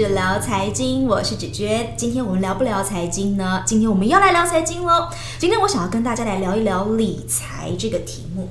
芷聊财经，我是芷娟。今天我们聊不聊财经呢？今天我们要来聊财经喽。今天我想要跟大家来聊一聊理财这个题目。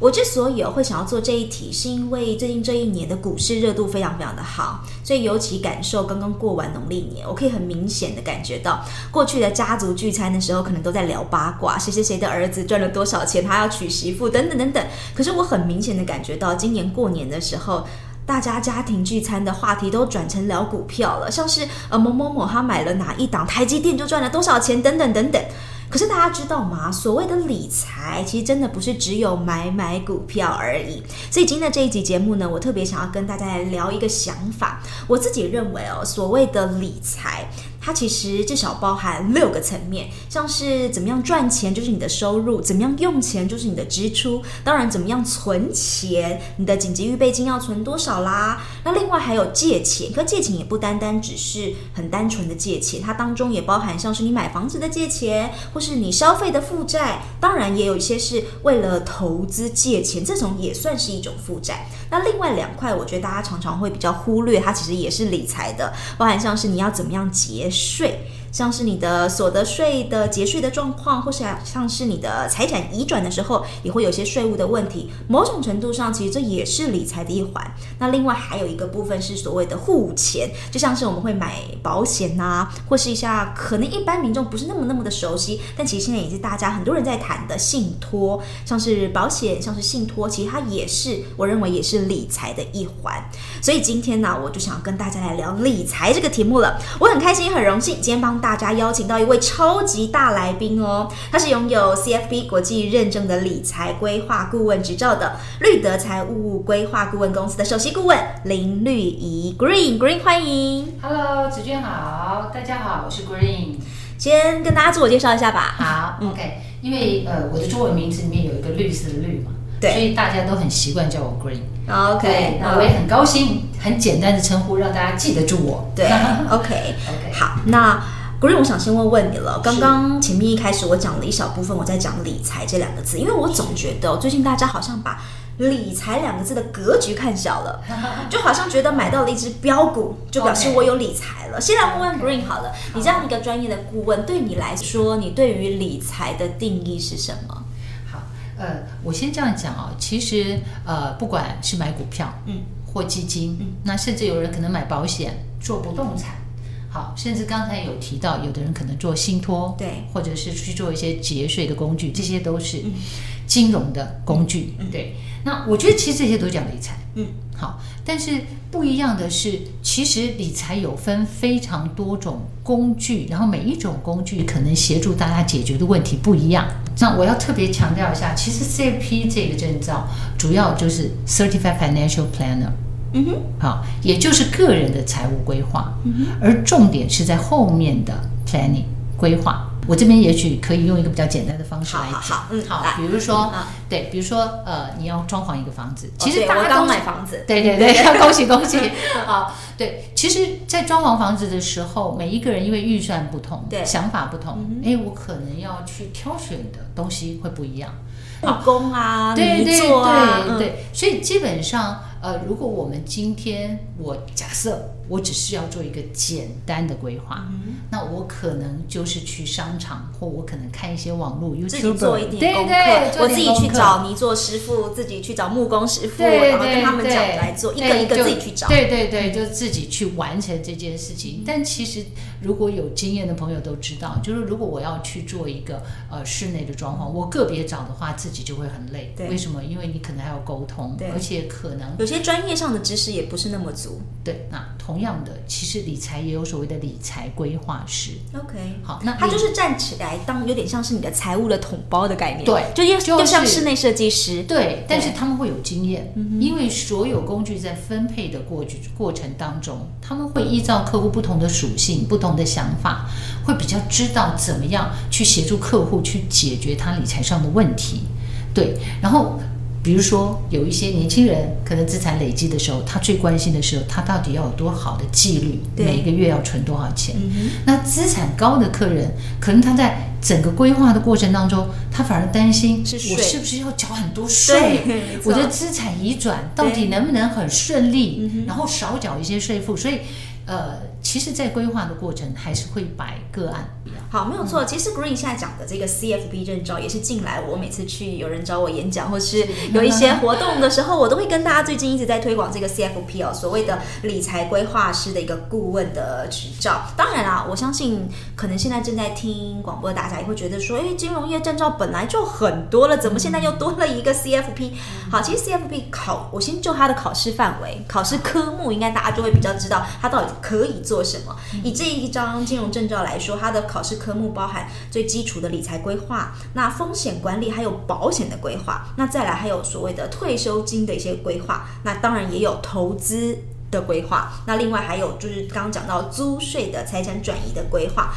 我之所以会想要做这一题，是因为最近这一年的股市热度非常非常的好，所以尤其感受刚刚过完农历年，我可以很明显的感觉到，过去的家族聚餐的时候，可能都在聊八卦，谁谁谁的儿子赚了多少钱，他要娶媳妇等等等等。可是我很明显的感觉到，今年过年的时候，大家家庭聚餐的话题都转成聊股票了，像是呃某某某他买了哪一档台积电就赚了多少钱等等等等。可是大家知道吗？所谓的理财，其实真的不是只有买买股票而已。所以今天的这一集节目呢，我特别想要跟大家来聊一个想法。我自己认为哦，所谓的理财。它其实至少包含六个层面，像是怎么样赚钱就是你的收入，怎么样用钱就是你的支出，当然怎么样存钱，你的紧急预备金要存多少啦？那另外还有借钱，可借钱也不单单只是很单纯的借钱，它当中也包含像是你买房子的借钱，或是你消费的负债，当然也有一些是为了投资借钱，这种也算是一种负债。那另外两块，我觉得大家常常会比较忽略，它其实也是理财的，包含像是你要怎么样节税。像是你的所得税的节税的状况，或是像是你的财产移转的时候，也会有些税务的问题。某种程度上，其实这也是理财的一环。那另外还有一个部分是所谓的护钱，就像是我们会买保险呐、或是一下可能一般民众不是那么那么的熟悉，但其实现在也是大家很多人在谈的信托，像是保险，像是信托，其实它也是我认为也是理财的一环。所以今天呢，我就想跟大家来聊理财这个题目了。我很开心，很荣幸，今天帮。大家邀请到一位超级大来宾哦，他是拥有 CFP 国际认证的理财规划顾问执照的绿德财务规划顾问公司的首席顾问林绿怡 Green Green，欢迎。Hello，子娟好，大家好，我是 Green。先跟大家自我介绍一下吧。好，OK，因为呃我的中文名字里面有一个绿色的绿嘛，对，所以大家都很习惯叫我 Green。OK，那我也很高兴，很简单的称呼让大家记得住我。对，OK OK，好，那。Green，我想先问问你了。刚刚前面一开始我讲了一小部分，我在讲理财这两个字，因为我总觉得最近大家好像把理财两个字的格局看小了，就好像觉得买到了一只标股就表示我有理财了。先来问问 Green 好了，你这样一个专业的顾问，对你来说，你对于理财的定义是什么？好，呃，我先这样讲啊，其实呃，不管是买股票，嗯，或基金，嗯，那甚至有人可能买保险，做不动产。好，甚至刚才有提到，有的人可能做信托，对，或者是去做一些节税的工具，这些都是金融的工具，嗯、对。那我觉得其实这些都叫理财，嗯，好。但是不一样的是，其实理财有分非常多种工具，然后每一种工具可能协助大家解决的问题不一样。那我要特别强调一下，其实 CFP 这个证照主要就是 Certified Financial Planner。嗯哼，好，也就是个人的财务规划，嗯哼，而重点是在后面的 planning 规划。我这边也许可以用一个比较简单的方式来讲，好，好，嗯，好，比如说，嗯、对，比如说，呃，你要装潢一个房子，其实大家刚买房子，对对对，要恭喜恭喜，好，对，其实，在装潢房子的时候，每一个人因为预算不同，对，想法不同，哎、嗯，我可能要去挑选的东西会不一样，木工啊，对对对、啊、对，所以基本上。呃，如果我们今天我假设我只是要做一个简单的规划，嗯，那我可能就是去商场，或我可能看一些网络 YouTube，自己做一点功课，对对，我自己去找泥作师傅，自己去找木工师傅，然后跟他们讲来做，一个一个自己去找，对对对，就自己去完成这件事情。但其实如果有经验的朋友都知道，就是如果我要去做一个呃室内的装潢，我个别找的话，自己就会很累。为什么？因为你可能还要沟通，而且可能。有些专业上的知识也不是那么足，对。那同样的，其实理财也有所谓的理财规划师。OK，好，那他就是站起来当有点像是你的财务的统包的概念，对，就又、就是、像室内设计师，对。但是他们会有经验，因为所有工具在分配的过过程当中，他们会依照客户不同的属性、不同的想法，会比较知道怎么样去协助客户去解决他理财上的问题，对，然后。比如说，有一些年轻人可能资产累积的时候，他最关心的时候，他到底要有多好的纪律，每一个月要存多少钱？嗯、那资产高的客人，可能他在整个规划的过程当中，他反而担心是我是不是要缴很多税？我的资产移转到底能不能很顺利？然后少缴一些税负？所以，呃。其实，在规划的过程还是会摆个案。好，没有错。其实 Green 现在讲的这个 CFP 证照，也是近来我每次去有人找我演讲，或是有一些活动的时候，我都会跟大家最近一直在推广这个 CFP 哦，所谓的理财规划师的一个顾问的执照。当然啦，我相信可能现在正在听广播的大家也会觉得说，哎，金融业证照本来就很多了，怎么现在又多了一个 CFP？好，其实 CFP 考，我先就它的考试范围、考试科目，应该大家就会比较知道它到底可以做什么。以这一张金融证照来说，它的考试科目包含最基础的理财规划，那风险管理还有保险的规划，那再来还有所谓的退休金的一些规划，那当然也有投资的规划，那另外还有就是刚刚讲到租税的财产转移的规划。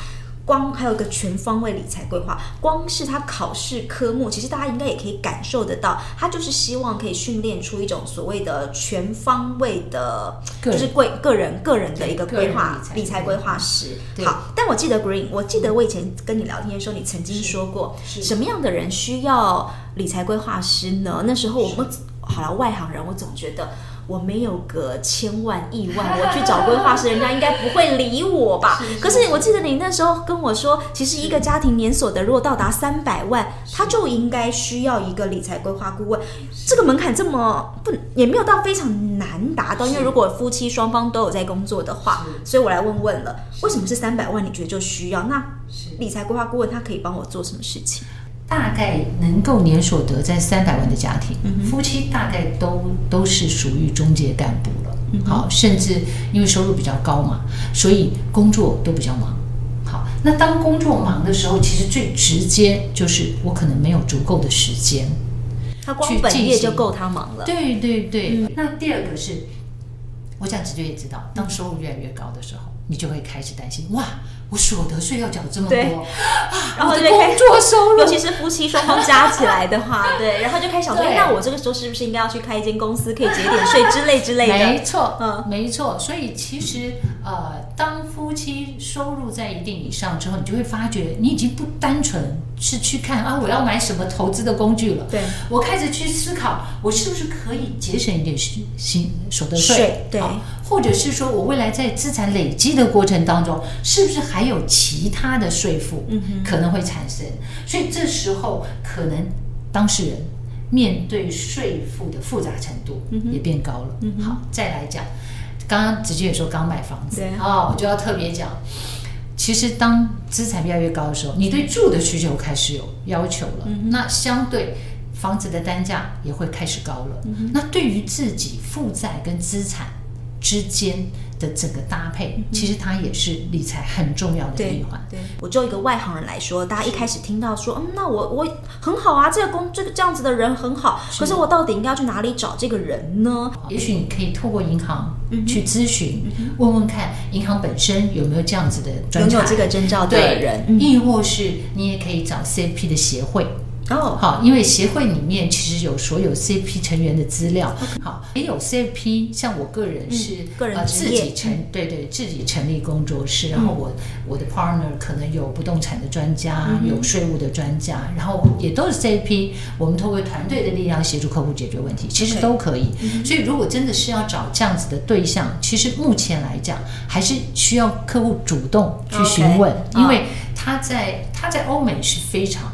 光还有一个全方位理财规划，光是他考试科目，其实大家应该也可以感受得到，他就是希望可以训练出一种所谓的全方位的，就是贵个人个人的一个规划理财规划师。好，但我记得 Green，我记得我以前跟你聊天的时候，你曾经说过，什么样的人需要理财规划师呢？那时候我们好了，外行人，我总觉得。我没有个千万亿万，我去找规划师，人家应该不会理我吧？可是我记得你那时候跟我说，其实一个家庭年所得如果到达三百万，他就应该需要一个理财规划顾问。这个门槛这么不也没有到非常难达到，因为如果夫妻双方都有在工作的话，所以我来问问了，为什么是三百万？你觉得就需要？那理财规划顾问他可以帮我做什么事情？大概能够年所得在三百万的家庭，嗯、夫妻大概都都是属于中介干部了。嗯、好，甚至因为收入比较高嘛，所以工作都比较忙。好，那当工作忙的时候，其实最直接就是我可能没有足够的时间，他光本业就够他忙了。对对对。嗯、那第二个是，我想直接也知道，当收入越来越高的时候，你就会开始担心哇。我所得税要缴这么多，然后就工作收入，尤其是夫妻双方加起来的话，对，然后就开始想说，那我这个时候是不是应该要去开一间公司，可以节点税之类之类的？没错，嗯，没错。所以其实，呃，当夫妻收入在一定以上之后，你就会发觉，你已经不单纯是去看啊，我要买什么投资的工具了。对，我开始去思考，我是不是可以节省一点薪所得税？对。或者是说，我未来在资产累积的过程当中，是不是还有其他的税负可能会产生？所以这时候可能当事人面对税负的复杂程度也变高了。好，再来讲，刚刚直接也说刚买房子，哦，我就要特别讲，其实当资产越来越高的时候，你对住的需求开始有要求了，那相对房子的单价也会开始高了。那对于自己负债跟资产之间的整个搭配，其实它也是理财很重要的一环。对，我就一个外行人来说，大家一开始听到说，嗯，那我我很好啊，这个工这个这样子的人很好，可是我到底应该要去哪里找这个人呢？也许你可以透过银行去咨询，问问看银行本身有没有这样子的专有这个证照的人，亦或是你也可以找 CFP 的协会。哦，好，因为协会里面其实有所有 CFP 成员的资料，好，也有 CFP，像我个人是个人自己成，对对，自己成立工作室，然后我我的 partner 可能有不动产的专家，有税务的专家，然后也都是 CFP，我们透过团队的力量协助客户解决问题，其实都可以。所以如果真的是要找这样子的对象，其实目前来讲还是需要客户主动去询问，因为他在他在欧美是非常。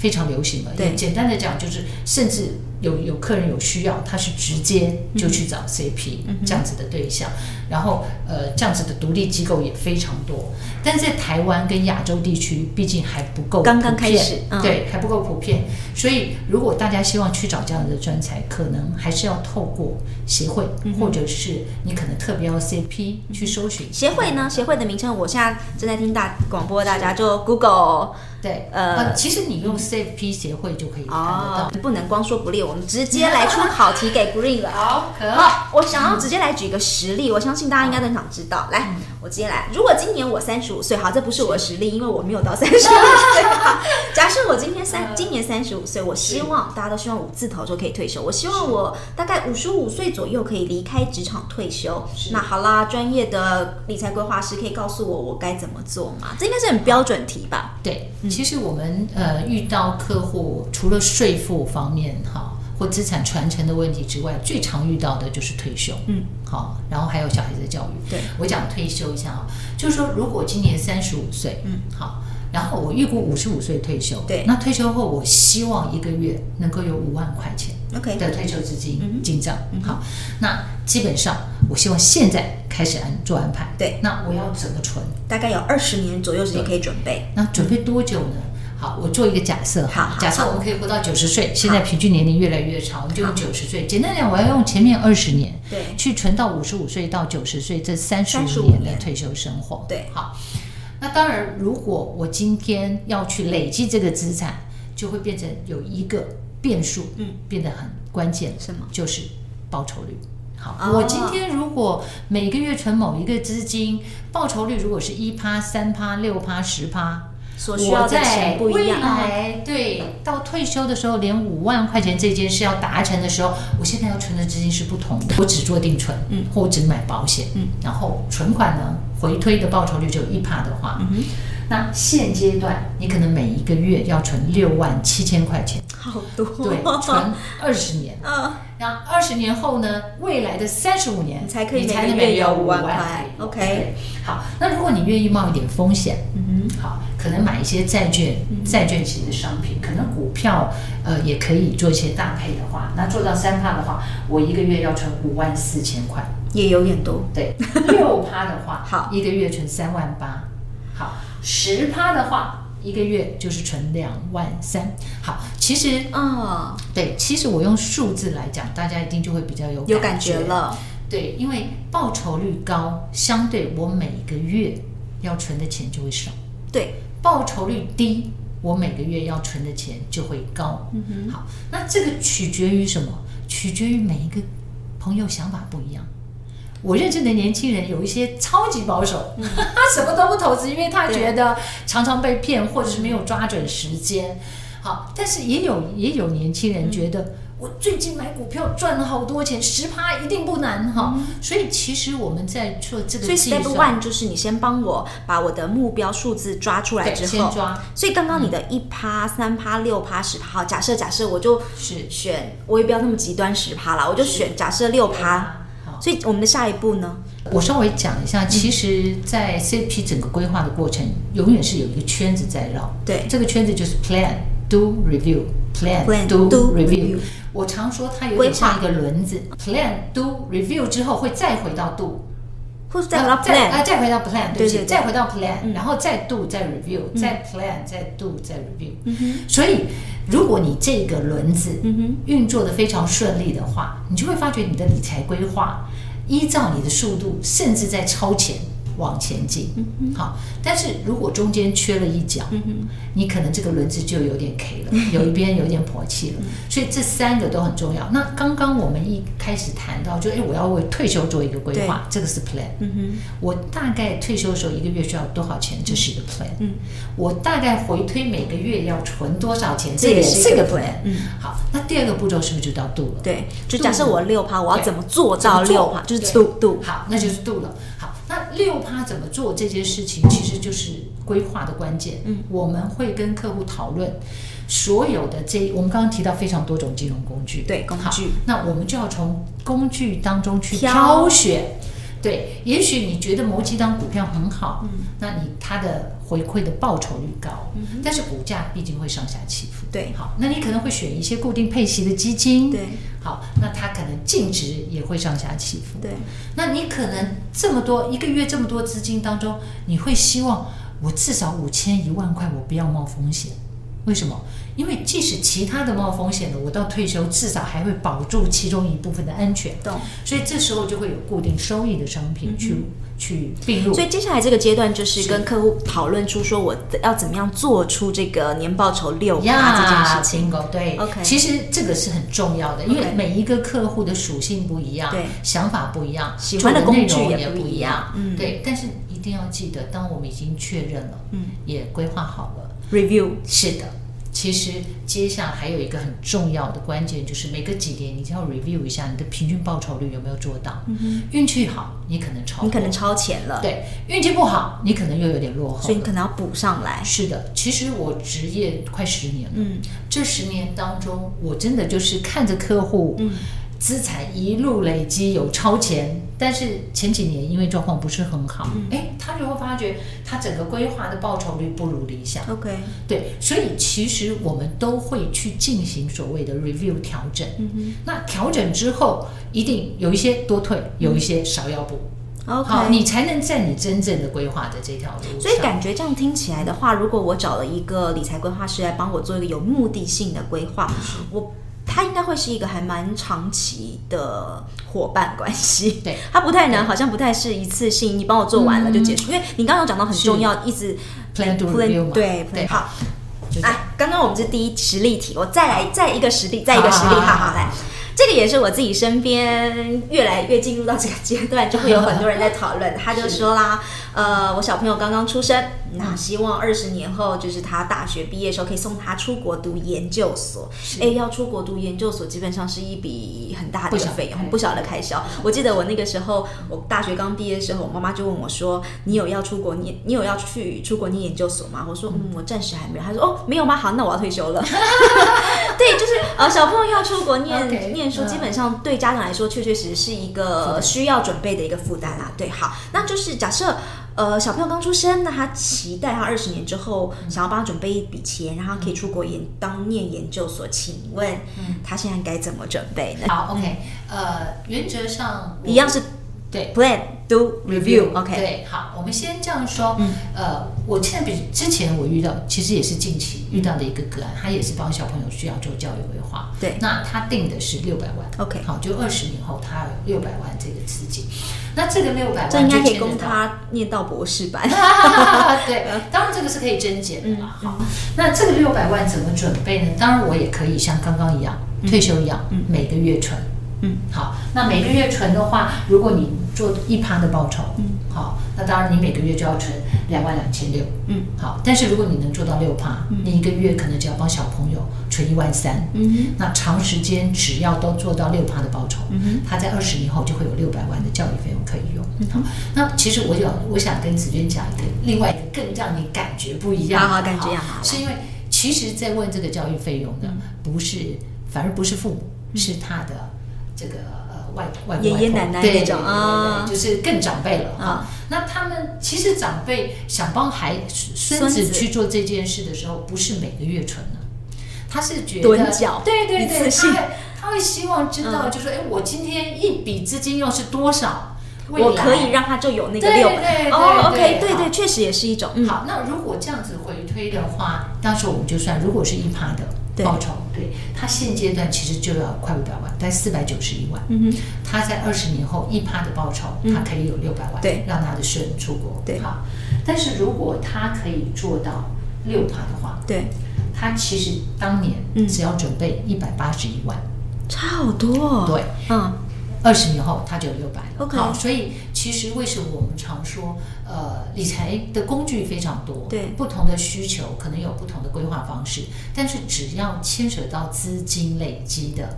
非常流行的，对，简单的讲就是，甚至有有客人有需要，他是直接就去找 CFP 这样子的对象，然后呃这样子的独立机构也非常多，但在台湾跟亚洲地区，毕竟还不够，刚刚开始，对，还不够普遍，所以如果大家希望去找这样的专才，可能还是要透过协会，或者是你可能特别要 CFP 去搜寻协会呢？协会的名称，我现在正在听大广播，大家就 Google。对，呃，其实你用 CFP 协会就可以看得到。不能光说不练，我们直接来出考题给 Green 了。好，好，我想要直接来举个实例，我相信大家应该都想知道。来，我直接来。如果今年我三十五岁，好，这不是我的实例，因为我没有到三十五岁。假设我今天三，今年三十五岁，我希望大家都希望五字头就可以退休。我希望我大概五十五岁左右可以离开职场退休。那好啦，专业的理财规划师可以告诉我我该怎么做吗？这应该是很标准题吧？对。其实我们呃遇到客户，除了税负方面哈，或资产传承的问题之外，最常遇到的就是退休。嗯，好，然后还有小孩子的教育。对，我讲退休一下啊，就是说，如果今年三十五岁，嗯，好，然后我预估五十五岁退休，对，那退休后，我希望一个月能够有五万块钱，OK 的退休资金进账。嗯，好，那基本上，我希望现在开始安做安排。对，那我要怎么存？大概有二十年左右时间可以准备。那准备多久呢？好，我做一个假设。哈，假设我们可以活到九十岁，现在平均年龄越来越长，我们就用九十岁。简单讲，我要用前面二十年，对，去存到五十五岁到九十岁这三十五年的退休生活。对，好。那当然，如果我今天要去累积这个资产，就会变成有一个变数，嗯，变得很关键。什么？就是报酬率。好，哦、我今天如果每个月存某一个资金，报酬率如果是一趴、三趴、六趴、十趴。所需要的钱不一样。未来对到退休的时候，连五万块钱这件事要达成的时候，我现在要存的资金是不同的。我只做定存，嗯，或只买保险，嗯，然后存款呢，回推的报酬率只有一趴的话，嗯哼，那现阶段你可能每一个月要存六万七千块钱，好多，对，存二十年，嗯，然后二十年后呢，未来的三十五年才可以你才能每月有五万块，OK，好，那如果你愿意冒一点风险，嗯哼，好。可能买一些债券、债券型的商品，可能股票，呃，也可以做一些搭配的话，那做到三趴的话，我一个月要存五万四千块，也有点多。对，六趴的话，好，一个月存三万八。好，十趴的话，一个月就是存两万三。好，其实，啊、哦，对，其实我用数字来讲，大家一定就会比较有感，有感觉了。对，因为报酬率高，相对我每个月要存的钱就会少。对。报酬率低，我每个月要存的钱就会高。嗯哼，好，那这个取决于什么？取决于每一个朋友想法不一样。我认识的年轻人有一些超级保守，嗯、他 什么都不投资，因为他觉得常常被骗，或者是没有抓准时间。好，但是也有也有年轻人觉得。嗯我最近买股票赚了好多钱，十趴一定不难哈。嗯、所以其实我们在做这个所以 step one 就是你先帮我把我的目标数字抓出来之后，先抓。所以刚刚你的一趴、三趴、六趴、十趴，好，假设假设我就是选，我也不要那么极端十趴啦，我就选假设六趴。好，所以我们的下一步呢？我稍微讲一下，其实，在 CFP 整个规划的过程，永远是有一个圈子在绕。对，这个圈子就是 plan do review plan, plan do, do review。我常说它有点像一个轮子，plan do review 之后会再回到 do，或者再回到 plan，啊再回到 plan，对不起，再回到 plan，然后再 do 再 review，再 plan 再 do 再 review。所以如果你这个轮子运作的非常顺利的话，你就会发觉你的理财规划依照你的速度，甚至在超前。往前进，好，但是如果中间缺了一角，你可能这个轮子就有点 K 了，有一边有点破气了，所以这三个都很重要。那刚刚我们一开始谈到，就哎，我要为退休做一个规划，这个是 plan。嗯我大概退休的时候一个月需要多少钱，这是一个 plan。嗯我大概回推每个月要存多少钱，这也是一个 plan。嗯好，那第二个步骤是不是就到度了？对，就假设我六趴，我要怎么做到六趴？就是 do do。好，那就是 do 了。好。那六趴怎么做这件事情，其实就是规划的关键。嗯，我们会跟客户讨论所有的这，我们刚刚提到非常多种金融工具，对，工具。那我们就要从工具当中去挑选。对，也许你觉得某几档股票很好，嗯，那你它的回馈的报酬率高，嗯，但是股价毕竟会上下起伏，对，好，那你可能会选一些固定配息的基金，对，好，那它可能净值也会上下起伏，对，那你可能这么多一个月这么多资金当中，你会希望我至少五千一万块，我不要冒风险。为什么？因为即使其他的冒风险的，我到退休至少还会保住其中一部分的安全。懂。所以这时候就会有固定收益的商品去、嗯、去并入。所以接下来这个阶段就是跟客户讨论出说我要怎么样做出这个年报酬六趴这件事情。对，OK。其实这个是很重要的，因为每一个客户的属性不一样，对，想法不一样，喜欢的工具也不一样。嗯，对。但是一定要记得，当我们已经确认了，嗯，也规划好了，review 是的。其实接下来还有一个很重要的关键，就是每隔几年你就要 review 一下你的平均报酬率有没有做到。嗯哼，运气好，你可能超，你可能超前了。对，运气不好，你可能又有点落后，所以你可能要补上来。是的，其实我职业快十年了，嗯，这十年当中，我真的就是看着客户，嗯。资产一路累积有超前，但是前几年因为状况不是很好，哎、嗯，他就会发觉他整个规划的报酬率不如理想。OK，对，所以其实我们都会去进行所谓的 review 调整。嗯哼，那调整之后，一定有一些多退，有一些少要补。OK，好，你才能在你真正的规划的这条路。所以感觉这样听起来的话，如果我找了一个理财规划师来帮我做一个有目的性的规划，我。他应该会是一个还蛮长期的伙伴关系，对，他不太能，好像不太是一次性，你帮我做完了就结束。嗯、因为你刚刚有讲到很重要，一直 plan to review 嘛，对对。好，哎，刚刚我们是第一实例题，我再来再一个实例，再一个实例，好好来。这个也是我自己身边越来越进入到这个阶段，就会有很多人在讨论。他就说啦，呃，我小朋友刚刚出生，那希望二十年后就是他大学毕业的时候可以送他出国读研究所。哎，要出国读研究所，基本上是一笔很大的费用，不小的开销。我记得我那个时候，我大学刚毕业的时候，我妈妈就问我说：“你有要出国念？你有要去出国念研究所吗？”我说：“嗯，我暂时还没有。”她说：“哦，没有吗？好，那我要退休了。”对，就是呃，小朋友要出国念 Okay, 念书，基本上对家长来说，确确实实是一个需要准备的一个负担啦。对，好，那就是假设呃，小朋友刚出生，那他期待他二十年之后想要帮他准备一笔钱，然后可以出国研当念研究所，请问他现在该怎么准备呢？好，OK，呃，原则上一样是。对，plan do review，OK，对，好，我们先这样说，嗯，呃，我现在比之前我遇到，其实也是近期遇到的一个个案，他也是帮小朋友需要做教育规划，对，那他定的是六百万，OK，好，就二十年后他有六百万这个资金，那这个六百万这应该可以供他念到博士班，对，当然这个是可以增减的嘛，好，那这个六百万怎么准备呢？当然我也可以像刚刚一样退休一样，每个月存。嗯，好，那每个月存的话，如果你做一趴的报酬，嗯，好，那当然你每个月就要存两万两千六，嗯，好，但是如果你能做到六趴，嗯，你一个月可能就要帮小朋友存一万三，嗯，那长时间只要都做到六趴的报酬，嗯，他在二十年后就会有六百万的教育费用可以用，嗯，好，那其实我有我想跟子娟讲一个另外一个更让你感觉不一样，好好感觉好，是因为其实，在问这个教育费用的不是，反而不是父母，是他的。这个呃外外公爷爷奶奶那种啊，就是更长辈了啊。那他们其实长辈想帮孩孙子。去做这件事的时候，不是每个月存的，他是觉得对对对，他会他会希望知道，就是说，哎，我今天一笔资金又是多少，我可以让他就有那个六百哦，OK，对对，确实也是一种。好，那如果这样子回推的话，到时候我们就算，如果是一趴的。报酬对，他现阶段其实就要快五百万，但四百九十一万。嗯哼，他在二十年后一趴的报酬，他可以有六百万，对，让他的孙出国。对，好。但是如果他可以做到六趴的话，对，他其实当年只要准备一百八十一万，差好多。对，嗯。二十年后他就有六百了。好，所以其实为什么我们常说，呃，理财的工具非常多，对，不同的需求可能有不同的规划方式，但是只要牵扯到资金累积的，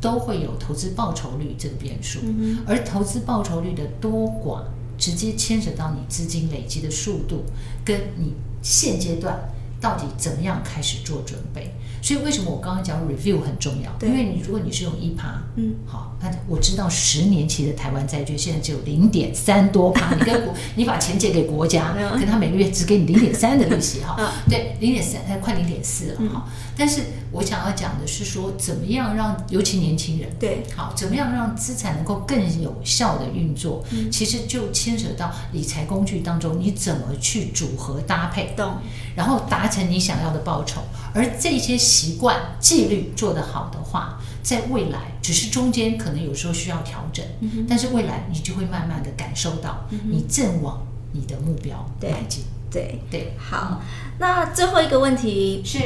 都会有投资报酬率这个变数。嗯，而投资报酬率的多寡，直接牵扯到你资金累积的速度，跟你现阶段到底怎么样开始做准备。所以为什么我刚刚讲 review 很重要？因为你如果你是用一趴，嗯，好，那我知道十年期的台湾债券现在只有零点三多趴，你跟国，你把钱借给国家，可能他每个月只给你零点三的利息，哈，对，零点三，快零点四了，哈。但是我想要讲的是说，怎么样让尤其年轻人，对，好，怎么样让资产能够更有效的运作？嗯，其实就牵扯到理财工具当中，你怎么去组合搭配，懂，然后达成你想要的报酬，而这些。习惯纪律做得好的话，在未来只是中间可能有时候需要调整，嗯、但是未来你就会慢慢的感受到，你正往你的目标迈进。对对，对好。嗯、那最后一个问题是，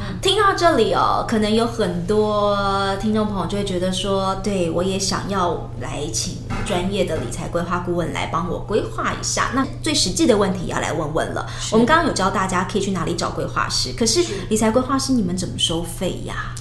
嗯、听到这里哦，可能有很多听众朋友就会觉得说，对我也想要来请专业的理财规划顾问来帮我规划一下。那最实际的问题要来问问了。我们刚刚有教大家可以去哪里找规划师，可是理财规划师你们怎么收费呀？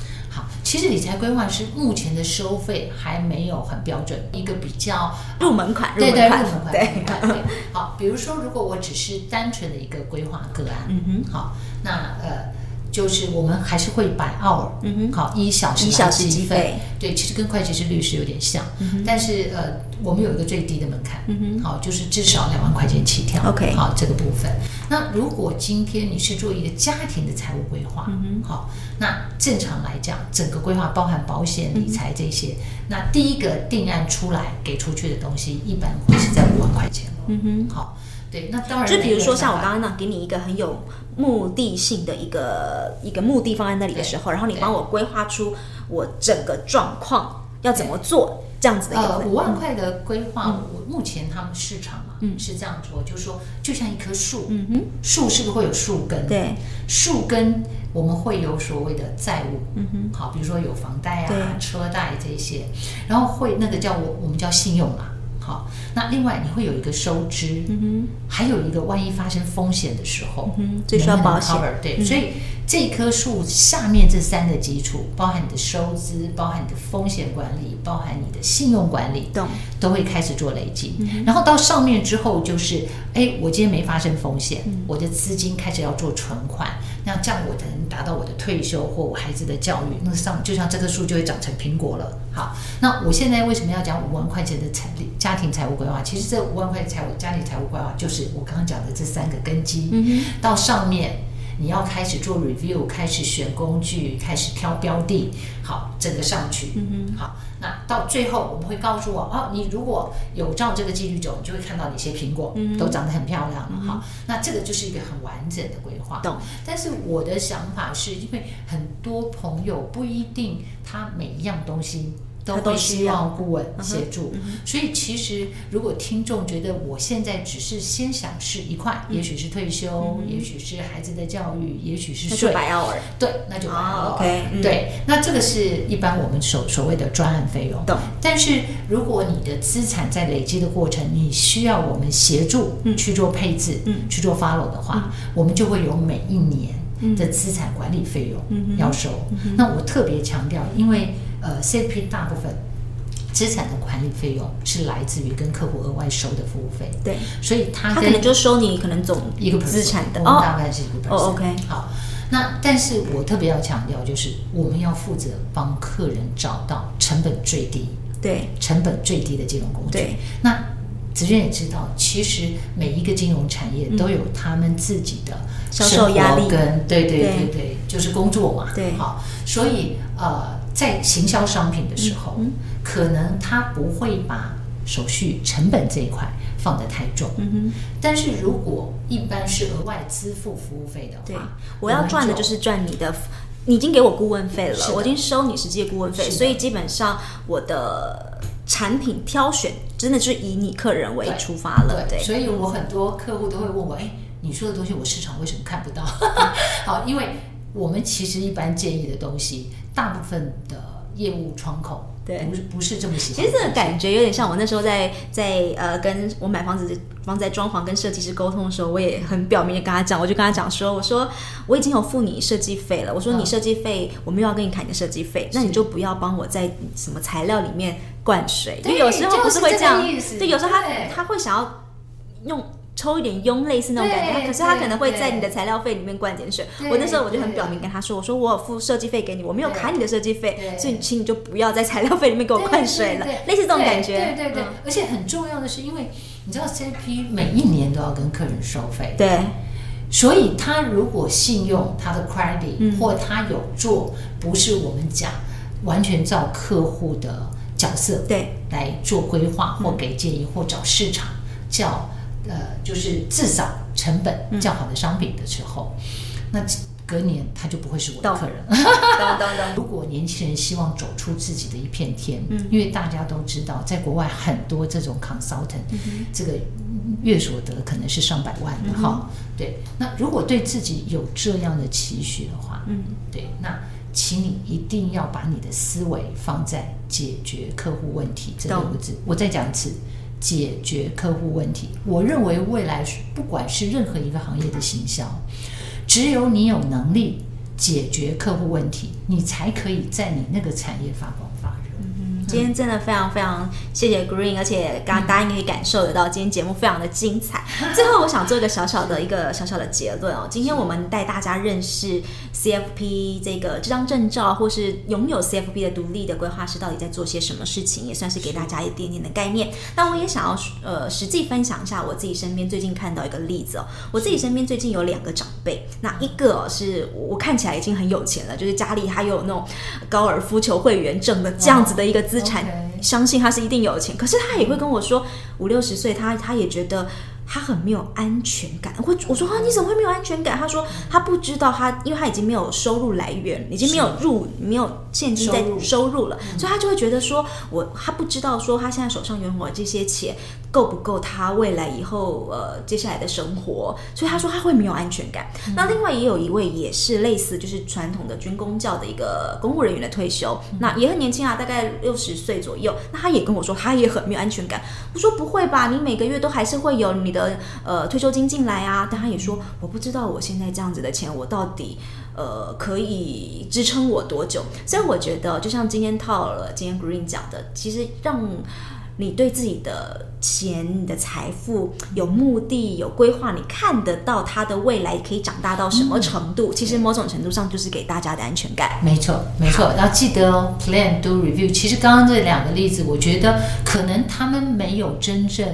好，其实理财规划师目前的收费还没有很标准，一个比较入门款，对对，入门款，对，入门款，对。好，比如说如果我只是单纯的一个规划个案，嗯哼，好，那呃。就是我们还是会摆 hour，嗯哼，好，一小时来计费，对，其实跟会计师、律师有点像，嗯哼，但是呃，我们有一个最低的门槛，嗯哼，好，就是至少两万块钱起跳，OK，好，这个部分。那如果今天你是做一个家庭的财务规划，嗯哼，好，那正常来讲，整个规划包含保险、理财这些，嗯、那第一个定案出来给出去的东西，一般会是在五万块钱，嗯哼，好。对，那当然。就比如说，像我刚刚那给你一个很有目的性的一个一个目的放在那里的时候，然后你帮我规划出我整个状况要怎么做这样子的一个。呃，五万块的规划，嗯、我目前他们市场嘛，嗯，是这样做，就是说，就像一棵树，嗯哼，树是不是会有树根？对，树根我们会有所谓的债务，嗯哼，好，比如说有房贷啊、车贷这些，然后会那个叫我我们叫信用嘛。好，那另外你会有一个收支，嗯哼，还有一个万一发生风险的时候，嗯哼，最需要保险，对，嗯、所以这棵树下面这三个基础，包含你的收支，包含你的风险管理，包含你的信用管理，懂都会开始做累积，嗯、然后到上面之后就是，哎，我今天没发生风险，嗯、我的资金开始要做存款。那这样我才能达到我的退休或我孩子的教育，那上就像这棵树就会长成苹果了。好，那我现在为什么要讲五万块钱的财家庭财务规划？其实这五万块钱财务家庭财务规划就是我刚刚讲的这三个根基，嗯，到上面。你要开始做 review，开始选工具，开始挑标的，好，整个上去，嗯哼，好，那到最后我们会告诉我，哦，你如果有照这个纪律走，你就会看到哪些苹果，嗯，都长得很漂亮，嗯哼，好，那这个就是一个很完整的规划，懂。但是我的想法是因为很多朋友不一定他每一样东西。都会希望顾问协助，所以其实如果听众觉得我现在只是先想是一块，嗯、也许是退休，嗯、也许是孩子的教育，也许是税，对，那就。OK，对，那这个是一般我们所所谓的专案费用。懂。但是如果你的资产在累积的过程，你需要我们协助去做配置，嗯，去做 follow 的话，嗯、我们就会有每一年的资产管理费用要收。嗯嗯、那我特别强调，因为。呃，CFP 大部分资产的管理费用是来自于跟客户额外收的服务费，对，所以他他可能就收你可能总一个资产的哦，大概是一个 percent。哦，OK，好，那但是我特别要强调，就是我们要负责帮客人找到成本最低，对，成本最低的金融工具。对，那子娟也知道，其实每一个金融产业都有他们自己的销售压力，跟对对对。对，就是工作嘛，对，好，所以呃。在行销商品的时候，可能他不会把手续成本这一块放得太重。嗯哼。但是如果一般是额外支付服务费的话，对，我要赚的就是赚你的，你已经给我顾问费了，我已经收你实际的顾问费，所以基本上我的产品挑选真的是以你客人为出发了。对，对，所以我很多客户都会问我，哎，你说的东西我市场为什么看不到？好，因为。我们其实一般建议的东西，大部分的业务窗口对不是不是这么喜欢。其实这个感觉有点像我那时候在在呃跟我买房子房子在装潢跟设计师沟通的时候，我也很表明的跟他讲，我就跟他讲说，我说我已经有付你设计费了，我说你设计费我没有要跟你砍你的设计费，那你就不要帮我在什么材料里面灌水，因为有时候不是会这样，对，有时候他他会想要用。抽一点佣，类似那种感觉，可是他可能会在你的材料费里面灌点水。我那时候我就很表明跟他说：“我说我有付设计费给你，我没有砍你的设计费，所以请你就不要在材料费里面给我灌水了。”类似这种感觉。对对对，嗯、而且很重要的是，因为你知道 CP 每一年都要跟客人收费，对，所以他如果信用他的 credit，、嗯、或他有做，不是我们讲完全照客户的角色对来做规划或给建议、嗯、或找市场叫。呃，就是至少成本较好的商品的时候，嗯、那隔年他就不会是我的客人。如果年轻人希望走出自己的一片天，嗯、因为大家都知道，在国外很多这种 consultant，、嗯、这个月所得可能是上百万的哈。对，那如果对自己有这样的期许的话，嗯，对，那请你一定要把你的思维放在解决客户问题这六个字。我再讲一次，解决客户问题。我认为未来不管是任何一个行业的行销，只有你有能力解决客户问题，你才可以在你那个产业发光发。今天真的非常非常谢谢 Green，而且刚刚大家可以感受得到，今天节目非常的精彩。最后，我想做一个小小的一个小小的结论哦。今天我们带大家认识 CFP 这个这张证照，或是拥有 CFP 的独立的规划师到底在做些什么事情，也算是给大家一点点的概念。那我也想要呃实际分享一下我自己身边最近看到一个例子哦。我自己身边最近有两个长辈，那一个是我看起来已经很有钱了，就是家里还有那种高尔夫球会员证的这样子的一个。资产相信他是一定有钱，可是他也会跟我说，五六十岁，他他也觉得。他很没有安全感，我我说啊，你怎么会没有安全感？他说他不知道他，因为他已经没有收入来源，已经没有入没有现金在收入了，所以他就会觉得说，我他不知道说他现在手上拥有这些钱够不够他未来以后呃接下来的生活，所以他说他会没有安全感。嗯、那另外也有一位也是类似就是传统的军工教的一个公务人员的退休，嗯、那也很年轻啊，大概六十岁左右。那他也跟我说他也很没有安全感。我说不会吧，你每个月都还是会有你。的呃退休金进来啊，但他也说我不知道我现在这样子的钱，我到底呃可以支撑我多久？所以我觉得，就像今天套了今天 Green 讲的，其实让你对自己的钱、你的财富有目的、有规划，你看得到它的未来可以长大到什么程度？嗯、其实某种程度上就是给大家的安全感。没错，没错。要记得哦，Plan do review。其实刚刚这两个例子，我觉得可能他们没有真正。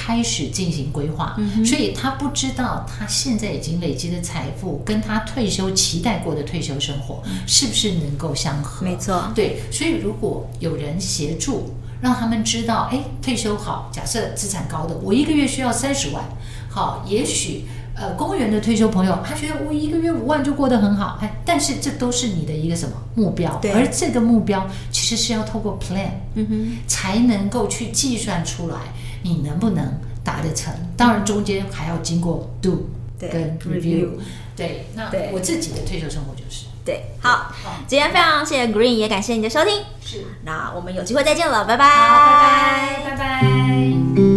开始进行规划，嗯、所以他不知道他现在已经累积的财富跟他退休期待过的退休生活是不是能够相合？没错，对。所以如果有人协助，让他们知道，哎，退休好，假设资产高的，我一个月需要三十万，好，也许呃，公务员的退休朋友，他觉得我一个月五万就过得很好，哎，但是这都是你的一个什么目标？对。而这个目标其实是要透过 plan，嗯哼，才能够去计算出来。你能不能达得成？当然，中间还要经过 do 跟 review。对，那我自己的退休生活就是对。好，今天非常谢谢 Green，也感谢你的收听。是，那我们有机会再见了，拜拜，拜拜，拜拜。